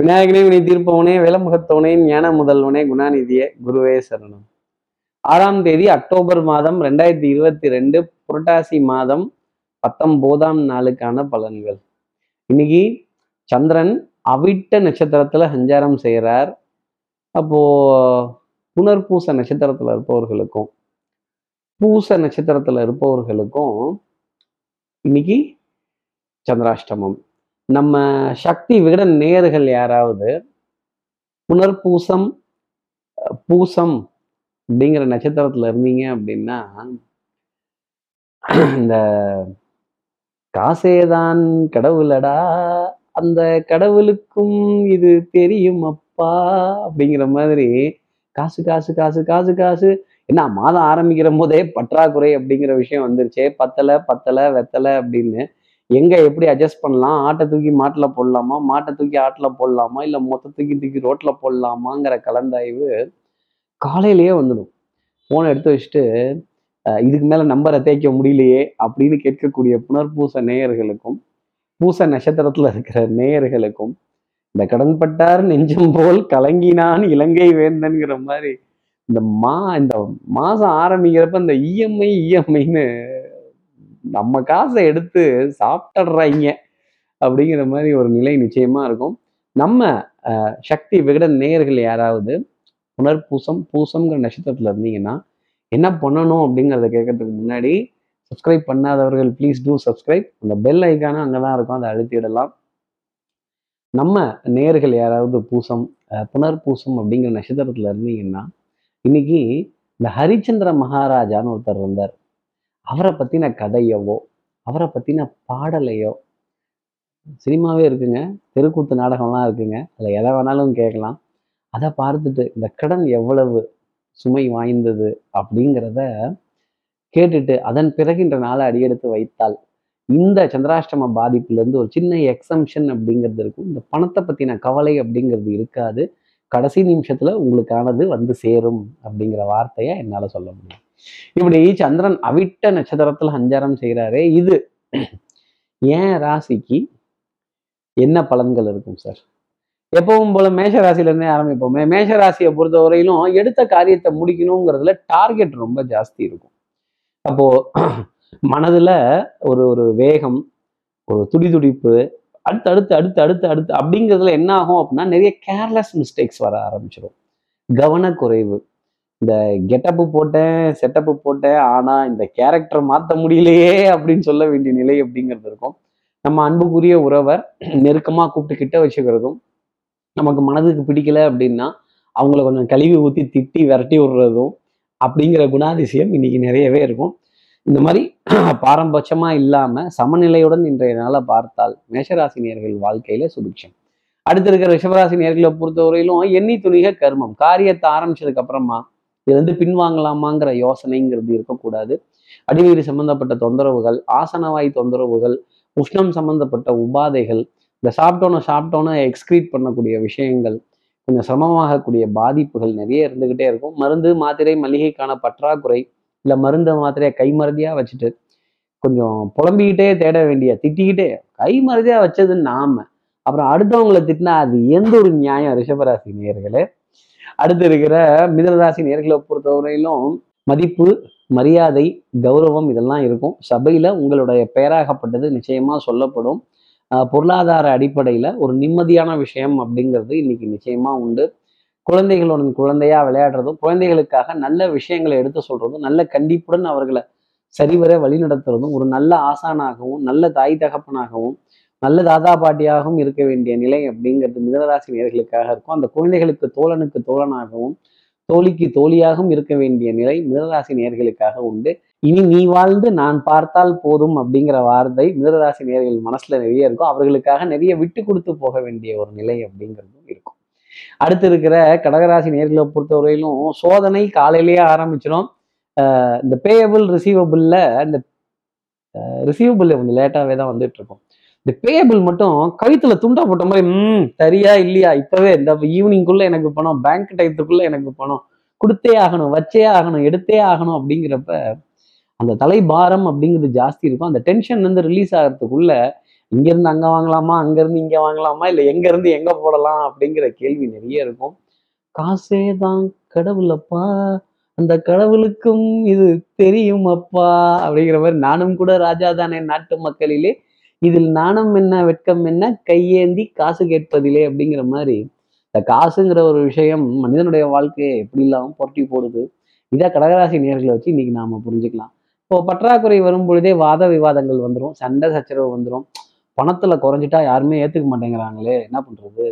விநாயகனே வினை தீர்ப்பவனே வேலமுகத்தவனே ஞான முதல்வனே குணாநிதியே குருவே சரணம். ஆறாம் தேதி அக்டோபர் மாதம் ரெண்டாயிரத்தி இருபத்தி ரெண்டு புரட்டாசி மாதம் பத்தொம்போதாம் நாளுக்கான பலன்கள். இன்னைக்கு சந்திரன் அவிட்ட நட்சத்திரத்துல சஞ்சாரம் செய்கிறார் அப்போ புனர்பூச நட்சத்திரத்துல இருப்பவர்களுக்கும் பூச நட்சத்திரத்துல இருப்பவர்களுக்கும் இன்னைக்கு சந்திராஷ்டமம். நம்ம சக்தி விகட நேயர்கள் யாராவது புனர்பூசம் பூசம் அப்படிங்கிற நட்சத்திரத்துல இருந்தீங்க அப்படின்னா இந்த காசேதான் கடவுளடா அந்த கடவுளுக்கும் இது தெரியும் அப்பா அப்படிங்கிற மாதிரி காசு காசு காசு காசு காசு. என்ன மாதம் ஆரம்பிக்கிற போதே பற்றாக்குறை அப்படிங்கிற விஷயம் வந்துருச்சே. பத்தலை பத்தலை வெத்தலை அப்படின்னு எங்க எப்படி அட்ஜஸ்ட் பண்ணலாம்? ஆட்டை தூக்கி மாட்டில் போடலாமா? மாட்டை தூக்கி ஆட்டில் போடலாமா? இல்லை மொத்த தூக்கி தூக்கி ரோட்டில் போடலாமாங்கிற கலந்தாய்வு காலையிலேயே வந்துடும். ஃபோனை எடுத்து வச்சுட்டு இதுக்கு மேலே நம்பரை தேய்க்க முடியலையே அப்படின்னு கேட்கக்கூடிய புனர்பூச நேயர்களுக்கும் பூச நட்சத்திரத்தில் இருக்கிற நேயர்களுக்கும் இந்த கடன்பட்டார் நெஞ்சம் போல் கலங்கினான் இலங்கை வேந்தன்கிற மாதிரி இந்த மா இந்த மாதம் ஆரம்பிக்கிறப்ப இந்த இஎம்ஐ இஎம்ஐன்னு நம்ம காசை எடுத்து சாப்பிட்டுறாங்க அப்படிங்கிற மாதிரி ஒரு நிலை நிச்சயமா இருக்கும். நம்ம சக்தி விகடன் நேயர்கள் யாராவது புனர்பூசம் பூசம்ங்கிற நட்சத்திரத்துல இருந்தீங்கன்னா என்ன பண்ணணும் அப்படிங்கிறத கேட்கறதுக்கு முன்னாடி சப்ஸ்கிரைப் பண்ணாதவர்கள் ப்ளீஸ் டூ சப்ஸ்கிரைப் அந்த பெல் ஐக்கானும் அங்கே தான் இருக்கும். அதை அழுத்திடலாம். நம்ம நேர்கள் யாராவது பூசம் புனர்பூசம் அப்படிங்கிற நட்சத்திரத்துல இருந்தீங்கன்னா இன்னைக்கு இந்த ஹரிச்சந்திர மகாராஜான்னு ஒருத்தர் வந்தார். அவரை பற்றின கதையவோ அவரை பற்றின பாடலையோ சினிமாவே இருக்குங்க தெருக்கூத்து நாடகம்லாம் இருக்குங்க அதில் எதை வேணாலும் கேட்கலாம். அதை பார்த்துட்டு இந்த கடன் எவ்வளவு சுமை வாய்ந்தது அப்படிங்கிறத கேட்டுட்டு அதன் பிறகு இன்ற நாளை அடியெடுத்து வைத்தால் இந்த சந்திராஷ்டம பாதிப்புலேருந்து ஒரு சின்ன எக்ஸம்ஷன் அப்படிங்கிறது இருக்கும். இந்த பணத்தை பற்றின கவலை அப்படிங்கிறது இருக்காது. கடைசி நிமிஷத்தில் உங்களுக்கானது வந்து சேரும் அப்படிங்கிற வார்த்தையை என்னால் சொல்ல முடியும். இப்படி சந்திரன் அவிட்ட நட்சத்திரத்துல சஞ்சாரம் செய்கிறாரே இது. ஏன் ராசிக்கு என்ன பலன்கள் இருக்கும் சார் எப்பவும் போல மேஷ ராசியிலேருந்தே ஆரம்பிப்போமே. மேஷ ராசியை பொறுத்த வரையிலும் எடுத்த காரியத்தை முடிக்கணுங்கிறதுல டார்கெட் ரொம்ப ஜாஸ்தி இருக்கும். அப்போ மனதுல ஒரு ஒரு வேகம் ஒரு துடி துடிப்பு அடுத்து அடுத்து அடுத்து அடுத்து அடுத்து அப்படிங்கிறதுல என்ன ஆகும் அப்படின்னா நிறைய கேர்லெஸ் மிஸ்டேக்ஸ் வர ஆரம்பிச்சிடும் கவனக்குறைவு. இந்த கெட்டப்பு போட்டேன் செட்டப்பு போட்டேன் ஆனால் இந்த கேரக்டர் மாற்ற முடியலையே அப்படின்னு சொல்ல வேண்டிய நிலை அப்படிங்கிறது இருக்கும். நம்ம அன்புக்குரிய உறவை நெருக்கமாக கூப்பிட்டு கிட்ட வச்சுக்கிறதும் நமக்கு மனதுக்கு பிடிக்கல அப்படின்னா அவங்கள கொஞ்சம் கழுவி ஊற்றி திட்டி விரட்டி விடுறதும் அப்படிங்கிற குணாதிசயம் இன்னைக்கு நிறையவே இருக்கும். இந்த மாதிரி பாரம்பட்சமாக இல்லாமல் சமநிலையுடன் இன்றைய நாளை பார்த்தால் மேஷராசி நேர்கள் வாழ்க்கையில சுபிக்ஷம். அடுத்து இருக்கிற ரிஷபராசி நேர்களை பொறுத்தவரையிலும் எண்ணி துணிக கர்மம். காரியத்தை ஆரம்பிச்சதுக்கு அப்புறமா இது வந்து பின்வாங்கலாமாங்கிற யோசனைங்கிறது இருக்கக்கூடாது. அடிநீர் சம்பந்தப்பட்ட தொந்தரவுகள் ஆசனவாய் தொந்தரவுகள் உஷ்ணம் சம்பந்தப்பட்ட உபாதைகள் இந்த சாப்பிட்டோன்னு சாப்பிட்டோன்னு எக்ஸ்கிரீட் பண்ணக்கூடிய விஷயங்கள் கொஞ்சம் சிரமமாகக்கூடிய பாதிப்புகள் நிறைய இருந்துக்கிட்டே இருக்கும். மருந்து மாத்திரை மளிகைக்கான பற்றாக்குறை இல்லை மருந்து மாத்திரையை கை மருந்தியாக வச்சுட்டு கொஞ்சம் புலம்பிக்கிட்டே தேட வேண்டிய திட்டிக்கிட்டே கை மருதியாக வச்சது நாம. அப்புறம் அடுத்தவங்களை திட்டினா அது எந்த ஒரு நியாயம் ரிஷபராசி நேர்களே அடுத்து இருக்கிற மிதனராசி நேர்களை பொறுத்தவரையிலும் மதிப்பு மரியாதை கௌரவம் இதெல்லாம் இருக்கும். சபையில உங்களுடைய பெயராகப்பட்டது நிச்சயமா சொல்லப்படும். பொருளாதார அடிப்படையில ஒரு நிம்மதியான விஷயம் அப்படிங்கிறது இன்னைக்கு நிச்சயமா உண்டு. குழந்தைகளுடன் குழந்தையா விளையாடுறதும் குழந்தைகளுக்காக நல்ல விஷயங்களை எடுத்து சொல்றதும் நல்ல கண்டிப்புடன் அவர்களை சரிவர வழிநடத்துறதும் ஒரு நல்ல ஆசானாகவும் நல்ல தாய் தகப்பனாகவும் நல்ல தாதா பாட்டியாகவும் இருக்க வேண்டிய நிலை அப்படிங்கிறது மிதனராசி நேர்களுக்காக இருக்கும். அந்த குழந்தைகளுக்கு தோழனுக்கு தோழனாகவும் தோழிக்கு தோழியாகவும் இருக்க வேண்டிய நிலை மிதனராசி நேர்களுக்காக உண்டு. இனி நீ வாழ்ந்து நான் பார்த்தால் போதும் அப்படிங்கிற வார்த்தை மிதனராசி நேர்கள் மனசுல நிறைய இருக்கும். அவர்களுக்காக நிறைய விட்டு கொடுத்து போக வேண்டிய ஒரு நிலை அப்படிங்கிறதும் இருக்கும். அடுத்து இருக்கிற கடகராசி நேர்களை பொறுத்தவரையிலும் சோதனை காலையிலேயே ஆரம்பிச்சிடும் இந்த பேயபிள் ரிசீவபிள்ல இந்த ரிசீவபிள் கொஞ்சம் லேட்டாகவே தான் வந்துட்டு இருக்கும். இந்த பேபிள் மட்டும் கழுத்துல துண்டா போட்ட மாதிரி ம் சரியா இல்லையா? இப்பவே இந்த ஈவினிங்குள்ள எனக்கு பணம் பேங்க் டயத்துக்குள்ள எனக்கு பணம். கொடுத்தே ஆகணும் வச்சே ஆகணும் எடுத்தே ஆகணும் அப்படிங்கிறப்ப அந்த தலைபாரம் அப்படிங்கிறது ஜாஸ்தி இருக்கும். அந்த டென்ஷன் வந்து ரிலீஸ் ஆகிறதுக்குள்ள இங்கேருந்து அங்கே வாங்கலாமா? அங்கேருந்து இங்கே வாங்கலாமா? இல்லை எங்கேருந்து எங்கே போடலாம்? அப்படிங்கிற கேள்வி நிறைய இருக்கும். காசே தான் கடவுளப்பா. அந்த கடவுளுக்கும் இது தெரியும் அப்பா அப்படிங்கிற மாதிரி நானும் கூட ராஜா தானே நாட்டு மக்களிலே இதில் நாணம் என்ன வெட்கம் என்ன கையேந்தி காசு கேட்பதிலே அப்படிங்கிற மாதிரி இந்த காசுங்கிற ஒரு விஷயம் மனிதனுடைய வாழ்க்கையை எப்படி இல்லாமல் புரட்டி போடுது இதை கடகராசி நேர்களை வச்சு இன்னைக்கு நாம புரிஞ்சுக்கலாம். இப்போ பற்றாக்குறை வரும் பொழுதே வாத விவாதங்கள் வந்துடும் சண்டை சச்சரவு வந்துடும் பணத்துல குறைஞ்சிட்டா யாருமே ஏத்துக்க மாட்டேங்கிறாங்களே என்ன பண்றது?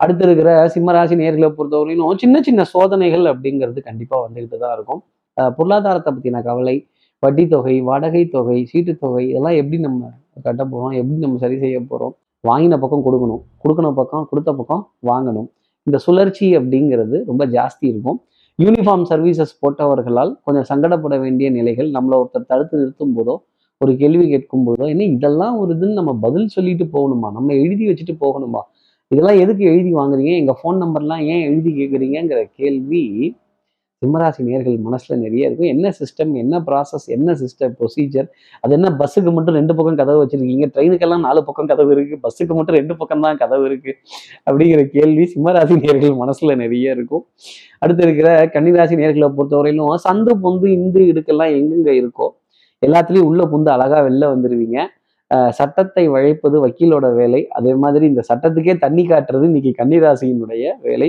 அடுத்து இருக்கிற சிம்மராசி நேர்களை பொறுத்தவரையிலும் சின்ன சின்ன சோதனைகள் அப்படிங்கிறது கண்டிப்பா வந்துகிட்டு தான் இருக்கும் பொருளாதாரத்தை பத்தின கவலை வட்டி தொகை வாடகை தொகை சீட்டு தொகை இதெல்லாம் எப்படி நம்ம கட்ட போகிறோம் எப்படி நம்ம சரி செய்ய போகிறோம் வாங்கின பக்கம் கொடுக்கணும். கொடுக்கணும் பக்கம் கொடுத்த பக்கம் வாங்கணும். இந்த சுழற்சி அப்படிங்கிறது ரொம்ப ஜாஸ்தி இருக்கும். யூனிஃபார்ம் சர்வீசஸ் போட்டவர்களால் கொஞ்சம் சங்கடப்பட வேண்டிய நிலைகள் நம்மளை ஒருத்தர் தடுத்து நிறுத்தும் போதோ ஒரு கேள்வி கேட்கும் போதோ என்ன இதெல்லாம் ஒரு இதுன்னு நம்ம பதில் சொல்லிட்டு போகணுமா? நம்ம எழுதி வச்சுட்டு போகணுமா? இதெல்லாம் எதுக்கு எழுதி வாங்குறீங்க? எங்கள் ஃபோன் நம்பர்லாம் ஏன் எழுதி கேட்குறீங்கிற கேள்வி சிம்மராசி நேர்கள் மனசுல நிறைய இருக்கும். என்ன சிஸ்டம் என்ன ப்ராசஸ் என்ன சிஸ்டம் ப்ரொசீஜர் அது என்ன பஸ்ஸுக்கு மட்டும் ரெண்டு பக்கம் கதவு வச்சிருக்கீங்க? ட்ரெயினுக்கெல்லாம் நாலு பக்கம் கதவு இருக்கு. பஸ்ஸுக்கு மட்டும் ரெண்டு பக்கம் தான் கதவு இருக்கு அப்படிங்கிற கேள்வி சிம்மராசி நேர்கள் மனசுல நிறைய இருக்கும். அடுத்து இருக்கிற கன்னிராசி நேர்களை பொறுத்தவரையிலும் சந்து பொந்து இந்து இடுக்கெல்லாம் எங்கெங்க இருக்கோ எல்லாத்துலயும் உள்ள புந்து அழகா வெளில வந்துருவீங்க. சட்டத்தை வழைப்பது வக்கீலோட வேலை. அதே மாதிரி இந்த சட்டத்துக்கே தண்ணி காட்டுறது இன்னைக்கு கன்னிராசியினுடைய வேலை.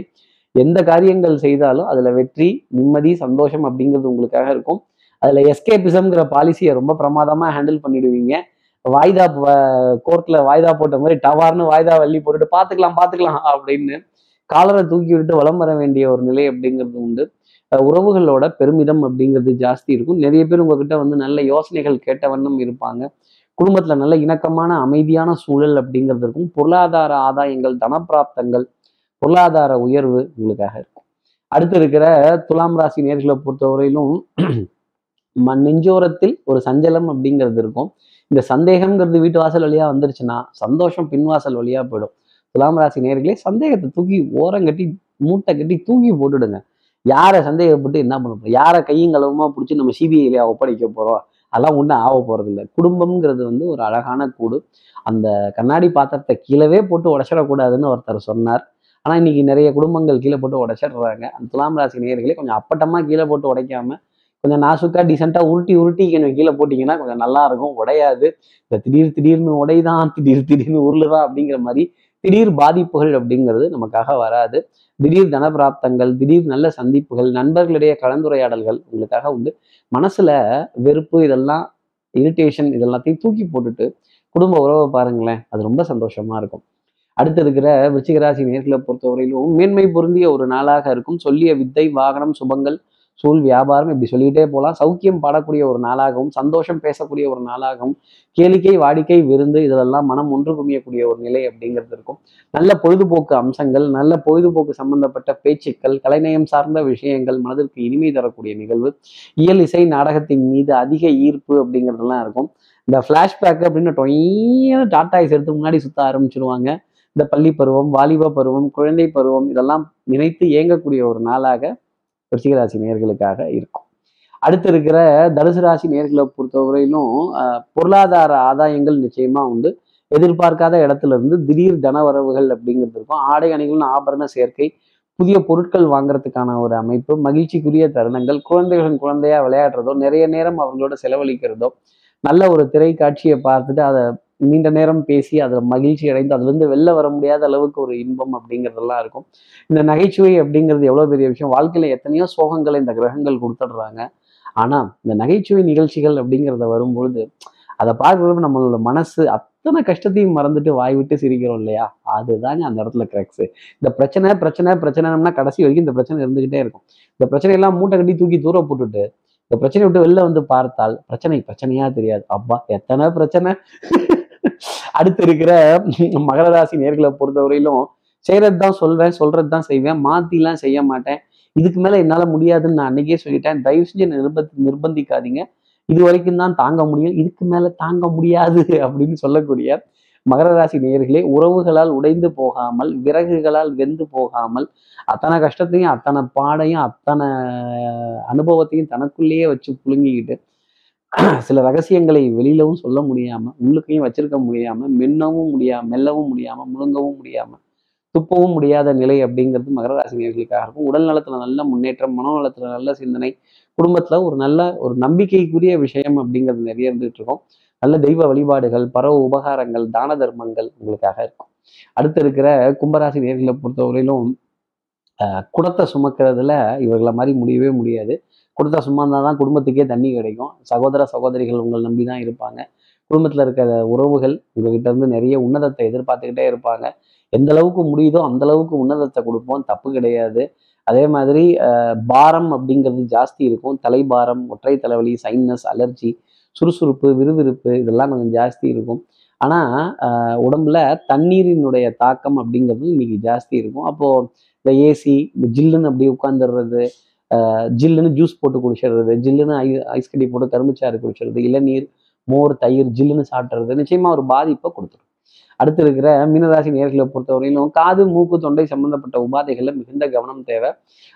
எந்த காரியங்கள் செய்தாலும் அதுல வெற்றி நிம்மதி சந்தோஷம் அப்படிங்கிறது உங்களுக்காக இருக்கும். அதுல எஸ்கேபிசம்ங்கிற பாலிசியை ரொம்ப பிரமாதமா ஹேண்டில் பண்ணிடுவீங்க. வாய்தா கோர்ட்ல வாய்தா போட்ட மாதிரி டவார்னு வாய்தா வள்ளி போட்டுட்டு பாத்துக்கலாம் பாத்துக்கலாம் அப்படின்னு காலரை தூக்கி விட்டு வலம் வர வேண்டிய ஒரு நிலை அப்படிங்கிறது உண்டு. உறவுகளோட பெருமிதம் அப்படிங்கிறது ஜாஸ்தி இருக்கும். நிறைய பேர் உங்ககிட்ட வந்து நல்ல யோசனைகள் கேட்ட வண்ணம் இருப்பாங்க. குடும்பத்துல நல்ல இணக்கமான அமைதியான சூழல் அப்படிங்கிறது இருக்கும். பொருளாதார ஆதாயங்கள் தனப்பிராப்தங்கள் பொருளாதார உயர்வு உங்களுக்காக இருக்கும். அடுத்து இருக்கிற துலாம் ராசி நேர்களை பொறுத்தவரையிலும் மண் நெஞ்சோரத்தில் ஒரு சஞ்சலம் அப்படிங்கிறது இருக்கும். இந்த சந்தேகம்ங்கிறது வீட்டு வாசல் வழியாக வந்துருச்சுன்னா சந்தோஷம் பின்வாசல் வழியாக போயிடும். துலாம் ராசி நேர்களே சந்தேகத்தை தூக்கி ஓரம் கட்டி மூட்டை கட்டி தூக்கி போட்டுடுங்க. யாரை சந்தேகப்பட்டு என்ன பண்ண யாரை கையும் களவுமா பிடிச்சி நம்ம சிபிஐல ஒப்படைக்க போகிறோம் அதெல்லாம் ஒன்றும் ஆக போகிறது இல்லை. குடும்பம்ங்கிறது வந்து ஒரு அழகான கூடு. அந்த கண்ணாடி பாத்திரத்தை கீழவே போட்டு உடச்சிடக்கூடாதுன்னு ஒருத்தர் சொன்னார். ஆனால் இன்னைக்கு நிறைய குடும்பங்கள் கீழே போட்டு உடைச்சிடுறாங்க. அந்த துலாம் ராசி நேயர்களே கொஞ்சம் அப்பட்டமா கீழே போட்டு உடைக்காம கொஞ்சம் நாசுக்காக டீசெண்டாக உருட்டி உருட்டி கொஞ்சம் கீழே போட்டிங்கன்னா கொஞ்சம் நல்லா இருக்கும். உடையாது. இந்த திடீர் திடீர்னு உடைதான் திடீர் திடீர்னு உருளுதான் அப்படிங்கிற மாதிரி திடீர் பாதிப்புகள் அப்படிங்கிறது நமக்காக வராது. திடீர் தனப்பிராப்தங்கள் திடீர் நல்ல சந்திப்புகள் நண்பர்களுடைய கலந்துரையாடல்கள் உங்களுக்காக உண்டு. மனசுல வெறுப்பு இதெல்லாம் இரிட்டேஷன் இதெல்லாத்தையும் தூக்கி போட்டுட்டு குடும்ப உறவை பாருங்களேன் அது ரொம்ப சந்தோஷமா இருக்கும். அடுத்து இருக்கிற விருச்சிகராசி நேர்களை பொறுத்தவரையிலும் மேன்மை பொருந்திய ஒரு நாளாக இருக்கும். சொல்லிய வித்தை வாகனம் சுபங்கள் சூழ் வியாபாரம் இப்படி சொல்லிக்கிட்டே போகலாம். சௌக்கியம் பாடக்கூடிய ஒரு நாளாகவும் சந்தோஷம் பேசக்கூடிய ஒரு நாளாகவும் கேளிக்கை வாடிக்கை விருந்து இதெல்லாம் மனம் ஒன்று குமியக்கூடிய ஒரு நிலை அப்படிங்கிறது இருக்கும். நல்ல பொழுதுபோக்கு அம்சங்கள் நல்ல பொழுதுபோக்கு சம்பந்தப்பட்ட பேச்சுக்கள் கலைநயம் சார்ந்த விஷயங்கள் மனதிற்கு இனிமை தரக்கூடிய நிகழ்வு இயல் இசை நாடகத்தின் மீது அதிக ஈர்ப்பு அப்படிங்கிறதெல்லாம் இருக்கும். இந்த ஃப்ளாஷ்பேக் அப்படின்னு டொய்னு டாட்டா எடுத்து முன்னாடி சுத்த ஆரம்பிச்சிருவாங்க. இந்த பள்ளி பருவம் வாலிப பருவம் குழந்தை பருவம் இதெல்லாம் நினைத்து இயங்கக்கூடிய ஒரு நாளாக ரிஷிகராசி நேர்களுக்காக இருக்கும். அடுத்து இருக்கிற தனுசு ராசி நேர்களை பொறுத்தவரையிலும் பொருளாதார ஆதாயங்கள் நிச்சயமா உண்டு. எதிர்பார்க்காத இடத்துல இருந்து திடீர் தனவரவுகள் அப்படிங்கிறது இருக்கும். ஆடை அணிகளின் ஆபரண சேர்க்கை புதிய பொருட்கள் வாங்குறதுக்கான ஒரு அமைப்பு மகிழ்ச்சிக்குரிய தருணங்கள் குழந்தைகளின் குழந்தையா விளையாடுறதோ நிறைய நேரம் அவங்களோட செலவழிக்கிறதோ நல்ல ஒரு திரைக்காட்சியை பார்த்துட்டு அதை நீண்ட நேரம் பேசி அதில் மகிழ்ச்சி அடைந்து அதுலேருந்து வெளில வர முடியாத அளவுக்கு ஒரு இன்பம் அப்படிங்கிறதெல்லாம் இருக்கும். இந்த நகைச்சுவை அப்படிங்கிறது எவ்வளோ பெரிய விஷயம்? வாழ்க்கையில் எத்தனையோ சோகங்களை இந்த கிரகங்கள் கொடுத்துடுறாங்க. ஆனால் இந்த நகைச்சுவை நிகழ்ச்சிகள் அப்படிங்கிறத வரும்பொழுது அதை பார்க்குறப்ப நம்மளோட மனசு அத்தனை கஷ்டத்தையும் மறந்துட்டு வாய் விட்டு சிரிக்கிறோம் இல்லையா? அதுதாங்க அந்த இடத்துல கிராக்ஸு இந்த பிரச்சனை பிரச்சனை பிரச்சனைனா கடைசி வரைக்கும் இந்த பிரச்சனை இருந்துகிட்டே இருக்கும். இந்த பிரச்சனையெல்லாம் மூட்டை கட்டி தூக்கி தூரம் போட்டுட்டு இந்த பிரச்சனையை விட்டு வெளில வந்து பார்த்தால் பிரச்சனை பிரச்சனையா தெரியாது. அப்பா எத்தனை பிரச்சனை? அடுத்து இருக்கிற மகர ராசி நேர்களை பொறுத்தவரையிலும் செய்யறது தான் சொல்வேன் சொல்றது தான் செய்வேன் மாத்திலாம் செய்ய மாட்டேன். இதுக்கு மேல என்னால முடியாதுன்னு நான் அன்னைக்கே சொல்லிட்டேன். தயவு செஞ்சு நிர்பந்தி நிர்பந்திக்காதீங்க. இது வரைக்கும் தான் தாங்க முடியும். இதுக்கு மேல தாங்க முடியாது அப்படின்னு சொல்லக்கூடிய மகர ராசி நேயர்களே உறவுகளால் உடைந்து போகாமல் விறகுகளால் வெந்து போகாமல் அத்தனை கஷ்டத்தையும் அத்தனை பாடையும் அத்தனை அனுபவத்தையும் தனக்குள்ளேயே வச்சு புழுங்கிக்கிட்டு சில ரகசியங்களை வெளியிலவும் சொல்ல முடியாம உள்ளுக்கையும் வச்சிருக்க முடியாம மென்னவும் முடியாம மெல்லவும் முடியாம முழுங்கவும் முடியாம துப்பவும் முடியாத நிலை அப்படிங்கிறது மகர ராசினியர்களுக்காக இருக்கும். உடல் நலத்துல நல்ல முன்னேற்றம் மனநலத்துல நல்ல சிந்தனை குடும்பத்துல ஒரு நல்ல ஒரு நம்பிக்கைக்குரிய விஷயம் அப்படிங்கிறது நிறைய இருந்துட்டு இருக்கும். நல்ல தெய்வ வழிபாடுகள் பரவ உபகாரங்கள் தான தர்மங்கள் உங்களுக்காக இருக்கும். அடுத்து இருக்கிற கும்பராசி நேர்களை பொறுத்தவரையிலும் குடத்தை சுமக்கிறதுல இவர்களை மாதிரி முடியவே முடியாது. கொடுத்தா சும்மா இருந்தால் தான் குடும்பத்துக்கே தண்ணி கிடைக்கும். சகோதர சகோதரிகள் உங்களை நம்பி தான் இருப்பாங்க. குடும்பத்தில் இருக்கிற உறவுகள் உங்ககிட்ட இருந்து நிறைய உன்னதத்தை எதிர்பார்த்துக்கிட்டே இருப்பாங்க. எந்த அளவுக்கு முடியுதோ அந்த அளவுக்கு உன்னதத்தை கொடுப்போம். தப்பு கிடையாது. அதே மாதிரி பாரம் அப்படிங்கிறது ஜாஸ்தி இருக்கும். தலைபாரம் ஒற்றை தலைவலி சைன்னஸ் அலர்ஜி சுறுசுறுப்பு விறுவிறுப்பு இதெல்லாம் கொஞ்சம் ஜாஸ்தி இருக்கும். ஆனால் உடம்புல தண்ணீரினுடைய தாக்கம் அப்படிங்கிறது இன்னைக்கு ஜாஸ்தி இருக்கும். அப்போது இந்த ஏசி இந்த ஜில்லுன்னு அப்படி உட்காந்துடுறது ஜில்லுன்னு ஜூஸ் போட்டு குடிச்சிடுறது ஜில்லுன்னு ஐ ஐஸ் கட்டி போட்டு கரும்புச்சாறு குடிச்சிடுறது இளநீர் மோர் தயிர் ஜில்லுன்னு சாப்பிட்றது நிச்சயமாக ஒரு பாதிப்பை கொடுத்துரும். அடுத்து இருக்கிற மீனராசி நேர்களை பொறுத்தவரையிலும் காது மூக்கு தொண்டை சம்பந்தப்பட்ட உபாதைகளில் மிகுந்த கவனம் தேவை.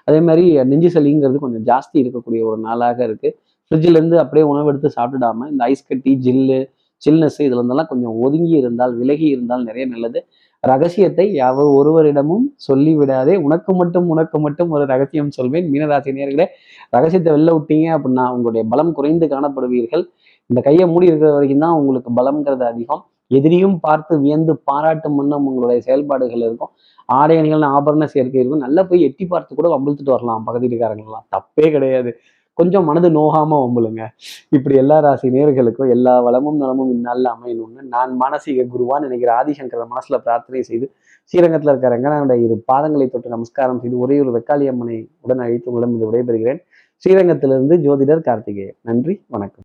அதே மாதிரி நெஞ்சு சளிங்கிறது கொஞ்சம் ஜாஸ்தி இருக்கக்கூடிய ஒரு நாளாக இருக்குது ஃப்ரிட்ஜிலேருந்து அப்படியே உணவு எடுத்து சாப்பிட்டுடாம இந்த ஐஸ் கட்டி ஜில்லு சில்னஸ் இதுல இருந்தெல்லாம் கொஞ்சம் ஒதுங்கி இருந்தால் விலகி இருந்தால் நிறைய நல்லது. ரகசியத்தை யாவர் ஒருவரிடமும் சொல்லிவிடாதே. உனக்கு மட்டும் உனக்கு மட்டும் ஒரு ரகசியம் சொல்வேன். மீனராசி நேர்களே ரகசியத்தை வெளில விட்டீங்க அப்படின்னா உங்களுடைய பலம் குறைந்து காணப்படுவீர்கள். இந்த கையை மூடி இருக்கிற வரைக்கும் தான் உங்களுக்கு பலம்ங்கிறது அதிகம். எதிரியும் பார்த்து வியந்து பாராட்டும் முன்னம் உங்களுடைய செயல்பாடுகள் இருக்கும். ஆடை அணிகள் ஆபரண சேர்க்கை இருக்கும். நல்லா போய் எட்டி பார்த்து கூட வம்பிழுத்துட்டு வரலாம் பக்கத்து வீட்டுக்காரங்களாம் தப்பே கிடையாது. கொஞ்சம் மனது நோகாம வம்புலுங்க இப்படி எல்லா ராசி நேர்களுக்கும் எல்லா வளமும் நலமும் இந்நாளில் அமையணும்னு நான் மானசீக குருவான் நினைக்கிற ஆதிசங்கர மனசுல பிரார்த்தனை செய்து ஸ்ரீரங்கத்தில் இருக்கிற ரங்கனாவுடைய இரு பாதங்களை தொட்டு நமஸ்காரம் செய்து ஒரே ஒரு வெக்காளி அம்மனை உடன் அழைத்து உங்களிடம் இது விடைபெறுகிறேன். ஸ்ரீரங்கத்திலிருந்து ஜோதிடர் கார்த்திகேயன். நன்றி வணக்கம்.